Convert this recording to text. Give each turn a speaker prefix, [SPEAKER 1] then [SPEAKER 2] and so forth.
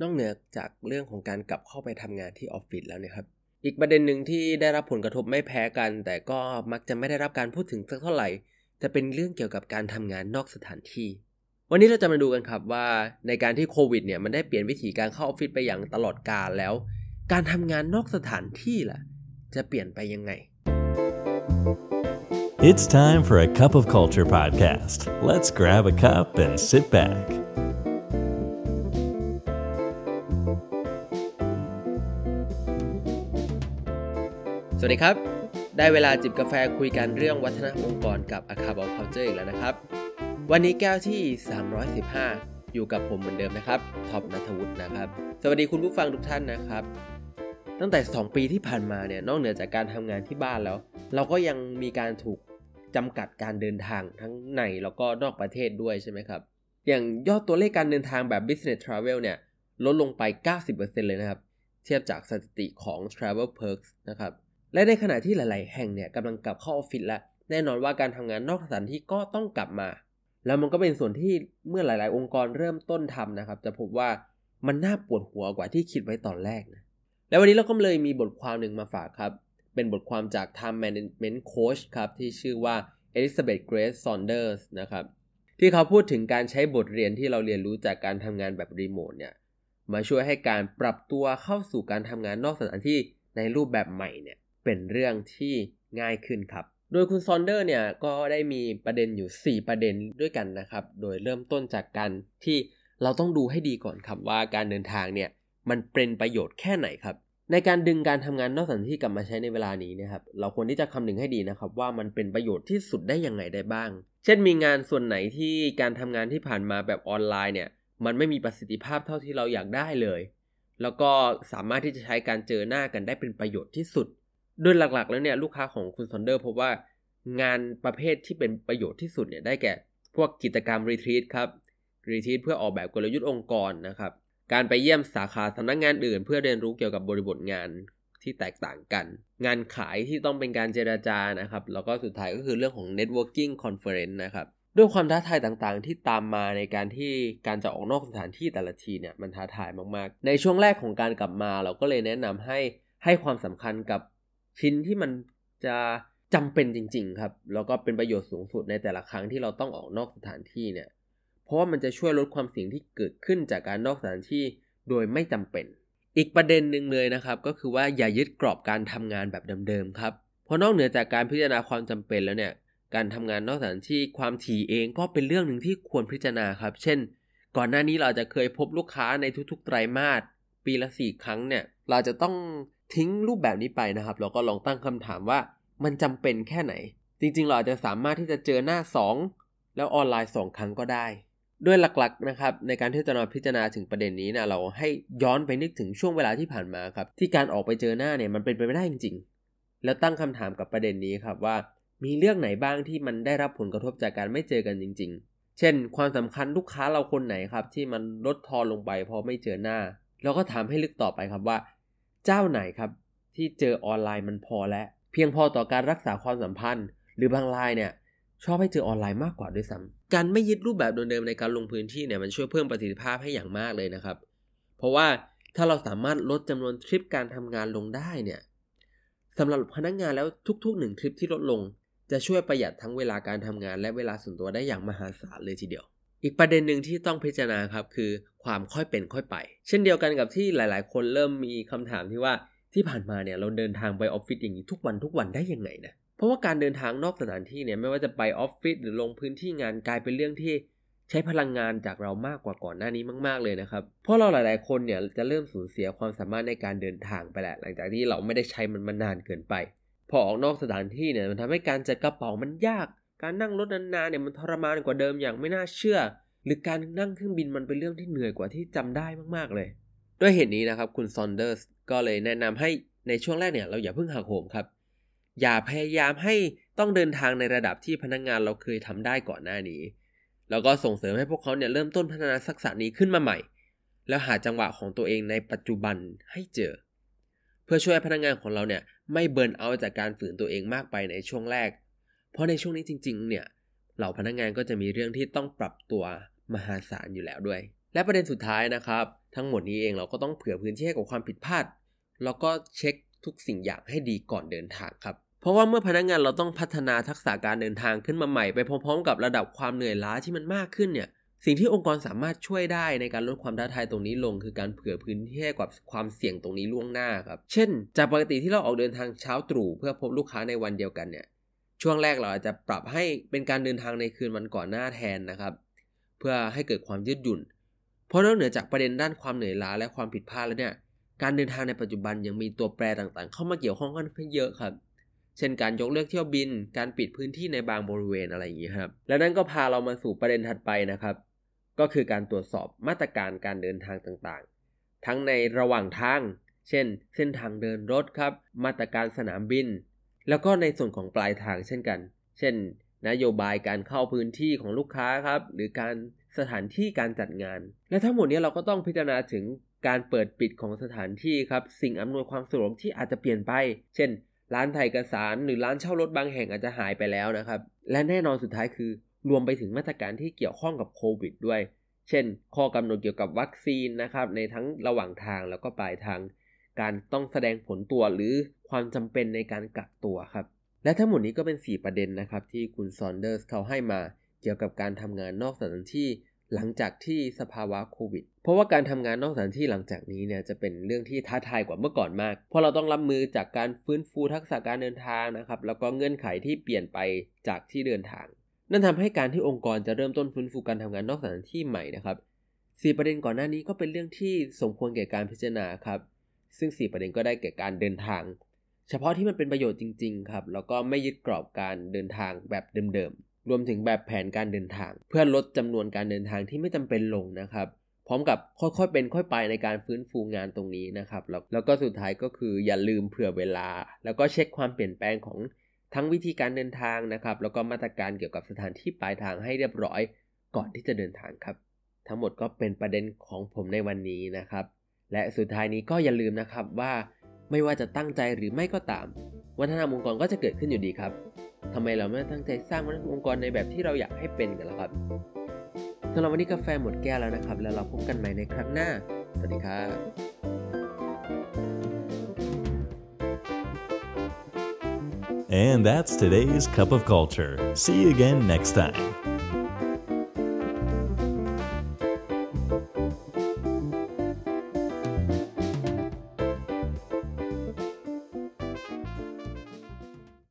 [SPEAKER 1] นอกเหนือจากเรื่องของการกลับเข้าไปทำงานที่ออฟฟิศแล้วเนี่ยครับ อีกประเด็นหนึ่งที่ได้รับผลกระทบไม่แพ้กัน แต่ก็มักจะไม่ได้รับการพูดถึงสักเท่าไหร่ จะเป็นเรื่องเกี่ยวกับการทำงานนอกสถานที่ วันนี้เราจะมาดูกันครับว่าในการที่โควิดเนี่ยมันได้เปลี่ยนวิธีการเข้าออฟฟิศไปอย่างตลอดกาลแล้ว การทำงานนอกสถานที่ล่ะ จะเปลี่ยนไปยังไง
[SPEAKER 2] It's time for a cup of culture podcast. Let's grab a cup and sit back.
[SPEAKER 1] สวัสดีครับ ได้เวลาจิบกาแฟคุยกันเรื่องวัฒนธรรมองค์กรกับ a c a b of Culture อีกแล้วนะครับ วันนี้แก้วที่ 315 อยู่กับผมเหมือนเดิมนะครับท็อปนัทวุฒินะครับ สวัสดีคุณผู้ฟังทุกท่านนะครับ ตั้งแต่ 2 ปีที่ผ่านมาเนี่ยนอกเหนือจากการทำงานที่บ้านแล้ว เราก็ยังมีการถูกจำกัดการเดินทางทั้งในแล้วก็นอกประเทศด้วยใช่ไหมครับ อย่างยอดตัวเลขการเดินทางแบบ business travel เนี่ยลดลงไป 90%เลยนะครับ เทียบจากสถิติของ travel perks นะครับ และในขณะที่หลาย ๆ แห่งเนี่ยกำลังกลับเข้าออฟฟิศแล้วแน่นอนว่าการทำงานนอกสถานที่ก็ต้องกลับมา แล้วมันก็เป็นส่วนที่เมื่อหลาย ๆ องค์กรเริ่มต้นทำนะครับ จะพบว่ามันน่าปวดหัวกว่าที่คิดไว้ตอนแรกนะแล้ววันนี้เราก็เลยมีบทความหนึ่งมาฝากครับ เป็นบทความจาก Time Management Coach ครับ ที่ชื่อว่า Elizabeth Grace Saunders นะครับ ที่เขาพูดถึงการใช้บทเรียนที่เราเรียนรู้จากการทำงานแบบรีโมทเนี่ยมาช่วยให้การปรับตัวเข้าสู่การทำงานนอกสถานที่ในรูปแบบใหม่เนี่ย เป็นเรื่องที่ง่ายขึ้นครับ โดยคุณซอนเดอร์เนี่ยก็ได้มีประเด็นอยู่ 4 ประเด็นด้วยกันนะครับ โดยเริ่มต้นจากการที่เราต้องดูให้ดีก่อนครับว่าการเดินทางเนี่ยมันเป็นประโยชน์แค่ไหนครับในการดึงการทำงานนอกสถานที่กลับมาใช้ในเวลานี้นะครับ เราควรที่จะคำนึงให้ดีนะครับ ว่ามันเป็นประโยชน์ที่สุดได้ยังไงได้บ้าง เช่นมีงานส่วนไหนที่การทำงานที่ผ่านมาแบบออนไลน์เนี่ย มันไม่มีประสิทธิภาพเท่าที่เราอยากได้เลย แล้วก็สามารถที่จะใช้การเจอหน้ากันได้เป็นประโยชน์ที่สุด โดยหลักๆ แล้วเนี่ยลูกค้าของคุณซอนเดอร์พบว่างานประเภทที่เป็นประโยชน์ที่สุดเนี่ยได้แก่พวกกิจกรรม retreat ครับ retreat เพื่อออกแบบกลยุทธ์องค์กรนะครับ การไปเยี่ยมสาขาสำนักงานอื่น เพื่อเรียนรู้เกี่ยวกับบริบทงานที่แตกต่างกัน งานขายที่ต้องเป็นการเจราจานะครับ แล้วก็สุดท้ายก็คือเรื่องของ networking conference นะครับด้วยความท้าทายต่างๆ ที่ตามมาในการที่การจะออกนอกสถานที่แต่ละทีเนี่ยมันท้าทายมากๆ ในช่วงแรกของการกลับมาเราก็เลยแนะนำให้ให้ความสำคัญกับ ชิ้นที่มันจะจำเป็นจริง ๆ ครับ แล้วก็เป็นประโยชน์สูงสุดในแต่ละครั้งที่เราต้องออกนอกสถานที่เนี่ย เพราะว่ามันจะช่วยลดความเสี่ยงที่เกิดขึ้นจากการนอกสถานที่โดยไม่จำเป็น อีกประเด็นหนึ่งเลยนะครับ ก็คือว่าอย่ายึดกรอบการทำงานแบบเดิมๆครับ เพราะนอกเหนือจากการพิจารณาความจำเป็นแล้วเนี่ย การทำงานนอกสถานที่ความถี่เองก็เป็นเรื่องหนึ่งที่ควรพิจารณาครับ เช่น ก่อนหน้านี้เราจะเคยพบลูกค้าในทุกๆ ไตรมาสปีละสี่ครั้งเนี่ย เราจะต้อง ทิ้งรูปแบบนี้ไปนะครับเราก็ลองตั้งคำถามว่ามันจำเป็นแค่ไหน จริงๆ เราอาจจะสามารถที่จะเจอหน้า 2 แล้วออนไลน์ 2 ครั้งก็ได้ ด้วยหลักๆนะครับในการที่จะมาพิจารณาถึงประเด็นนี้นะเราให้ย้อนไปนึกถึงช่วงเวลาที่ผ่านมาครับที่การออกไปเจอหน้าเนี่ยมันเป็นไปไม่ได้จริง ๆ แล้วตั้งคำถามกับประเด็นนี้ครับว่า มีเรื่องไหนบ้างที่มันได้รับผลกระทบจากการไม่เจอกันจริง ๆ เช่น ความสำคัญลูกค้าเราคนไหนครับที่มันลดทอนลงไปเพราะไม่เจอหน้า เราก็ถามให้ลึกต่อไปครับว่า เจ้าไหนครับ ที่เจอออนไลน์มันพอแล้ว เพียงพอต่อการรักษาความสัมพันธ์ หรือบางรายเนี่ยชอบให้เจอออนไลน์มากกว่าด้วยซ้ำการไม่ยึดรูปแบบเดิมๆในการลงพื้นที่เนี่ยมันช่วยเพิ่มประสิทธิภาพให้อย่างมากเลยนะครับ เพราะว่าถ้าเราสามารถลดจำนวนทริปการทำงานลงได้เนี่ยสำหรับพนักงานแล้วทุกๆหนึ่งทริปที่ลดลง จะช่วยประหยัดทั้งเวลาการทำงานและเวลาส่วนตัวได้อย่างมหาศาลเลยทีเดียว อีกประเด็นหนึ่งที่ต้องพิจารณาครับคือความค่อยเป็นค่อยไป เช่นเดียวกันกับที่หลาย ๆ คนเริ่มมีคำถามที่ว่าที่ผ่านมาเนี่ยเราเดินทางไปออฟฟิศอย่างนี้ทุกวันทุกวันได้ยังไงนะเพราะว่าการเดินทางนอกสถานที่เนี่ยไม่ว่าจะไปออฟฟิศหรือลงพื้นที่งานกลายเป็นเรื่องที่ใช้พลังงานจากเรามากกว่าก่อนหน้านี้มากๆเลยนะครับ เพราะเราหลายๆ คนเนี่ยจะเริ่มสูญเสียความสามารถในการเดินทางไปแหละ หลังจากที่เราไม่ได้ใช้มันมานานเกินไป พอออกนอกสถานที่เนี่ยมันทำให้การจัดกระเป๋ามันยาก การนั่งรถนานๆเนี่ยมันทรมานกว่าเดิมอย่างไม่น่าเชื่อ หรือการนั่งเครื่องบินมันเป็นเรื่องที่เหนื่อยกว่าที่จำได้มากๆเลย ด้วยเหตุนี้นะครับคุณซอนเดอร์สก็เลยแนะนำให้ในช่วงแรกเนี่ยเราอย่าเพิ่งหักโหมครับ อย่าพยายามให้ต้องเดินทางในระดับที่พนักงงานเราเคยทำได้ก่อนหน้านี้ แล้วก็ส่งเสริมให้พวกเขาเนี่ยเริ่มต้นพัฒนาทักษะนี้ขึ้นมาใหม่ แล้วหาจังหวะของตัวเองในปัจจุบันให้เจอ เพื่อช่วยพนักงานของเราเนี่ยไม่เบิร์นเอาจากการฝืนตัวเองมากไปในช่วงแรก เพราะในช่วงนี้จริง ๆ เนี่ยเหล่าพนักงานก็จะมีเรื่องที่ต้องปรับตัว มหาศาลอยู่แล้วด้วย และประเด็นสุดท้ายนะครับ ทั้งหมดนี้เองเราก็ต้องเผื่อพื้นที่ให้กับความผิดพลาด แล้วก็เช็คทุกสิ่งอย่างให้ดีก่อนเดินทางครับ เพราะว่าเมื่อพนักงานเราต้องพัฒนาทักษะการเดินทางขึ้นมาใหม่ไปพร้อมๆ กับระดับความเหนื่อยล้าที่มันมากขึ้นเนี่ยสิ่งที่องค์กรสามารถช่วยได้ในการลดความท้าทายตรงนี้ลง คือการเผื่อพื้นที่ให้กับความเสี่ยงตรงนี้ล่วงหน้าครับ เช่น จากปกติที่เราออกเดินทางเช้าตรู่เพื่อพบลูกค้าในวันเดียวกันเนี่ย ช่วงแรกเราอาจจะปรับให้เป็นการเดินทางในคืนวันก่อนหน้าแทนนะครับ เพื่อให้เกิดความยืดหยุ่น เพราะนอกเหนือจากประเด็นด้านความเหนื่อยล้าและความผิดพลาดแล้วเนี่ย การเดินทางในปัจจุบันยังมีตัวแปรต่างๆ เข้ามาเกี่ยวข้องกันเพิ่มเยอะครับ เช่นการยกเลิกเที่ยวบิน การปิดพื้นที่ในบางบริเวณอะไรอย่างนี้ครับ และนั่นก็พาเรามาสู่ประเด็นถัดไปนะครับ ก็คือการตรวจสอบมาตรการการเดินทางต่างๆ ทั้งในระหว่างทาง เช่น เส้นทางเดินรถครับ มาตรการสนามบิน แล้วก็ในส่วนของปลายทางเช่นกัน เช่น นโยบายการเข้าพื้นที่ของลูกค้าครับ หรือการสถานที่การจัดงาน และทั้งหมดนี้เราก็ต้องพิจารณาถึงการเปิดปิดของสถานที่ครับ สิ่งอำนวยความสะดวกที่อาจจะเปลี่ยนไป เช่น ร้านถ่ายเอกสารหรือร้านเช่ารถบางแห่งอาจจะหายไปแล้วนะครับ และแน่นอนสุดท้ายคือ รวมไปถึงมาตรการที่เกี่ยวข้องกับโควิดด้วย เช่น ข้อกำหนดเกี่ยวกับวัคซีนนะครับ ในทั้งระหว่างทางแล้วก็ปลายทาง การต้องแสดงผลตัวหรือความจำเป็นในการกักตัวครับ และทั้งหมดนี้ก็เป็น 4 ประเด็นนะครับ ที่คุณซอนเดอร์สเขาให้มาเกี่ยวกับการทำงานนอกสถานที่หลังจากที่สภาวะโควิด เพราะว่าการทำงานนอกสถานที่หลังจากนี้เนี่ยจะเป็นเรื่องที่ท้าทายกว่าเมื่อก่อนมาก เพราะเราต้องรับมือจากการฟื้นฟูทักษะการเดินทางนะครับ แล้วก็เงื่อนไขที่เปลี่ยนไปจากที่เดินทาง นั่นทำให้การที่องค์กรจะเริ่มต้นฟื้นฟูการทำงานนอกสถานที่ใหม่นะครับสี่ประเด็นก่อนหน้านี้ก็เป็นเรื่องที่สมควรแก่การพิจารณาครับ ซึ่ง 4 ประเด็นก็ได้แก่การเดินทาง เฉพาะที่มันเป็นประโยชน์จริง ๆ ครับ แล้วก็ไม่ยึดกรอบการเดินทางแบบเดิมๆ รวมถึงแบบแผนการเดินทาง เพื่อลดจำนวนการเดินทางที่ไม่จำเป็นลงนะครับ พร้อมกับค่อยๆเป็นค่อยไปในการฟื้นฟูงานตรงนี้นะครับ แล้วแล้วก็สุดท้ายก็คืออย่าลืมเผื่อเวลา แล้วก็เช็คความเปลี่ยนแปลงของทั้งวิธีการเดินทางนะครับ แล้วก็มาตรการเกี่ยวกับสถานที่ปลายทางให้เรียบร้อยก่อนที่จะเดินทางครับ ทั้งหมดก็เป็นประเด็นของผมในวันนี้นะครับ และสุดท้ายนี้ก็อย่าลืมนะครับว่า ไม่ว่าจะตั้งใจหรือไม่ก็ตาม วัฒนธรรมองค์กรก็จะเกิดขึ้นอยู่ดีครับทำไมเราไม่ตั้งใจสร้างวัฒนธรรมองค์กรในแบบที่เราอยากให้เป็นกันล่ะครับสำหรับวันนี้กาแฟหมดแก้วแล้วนะครับ แล้วเราพบกันใหม่ในครั้งหน้า สวัสดีครับ
[SPEAKER 2] And that's today's Cup of Culture. See you again next time.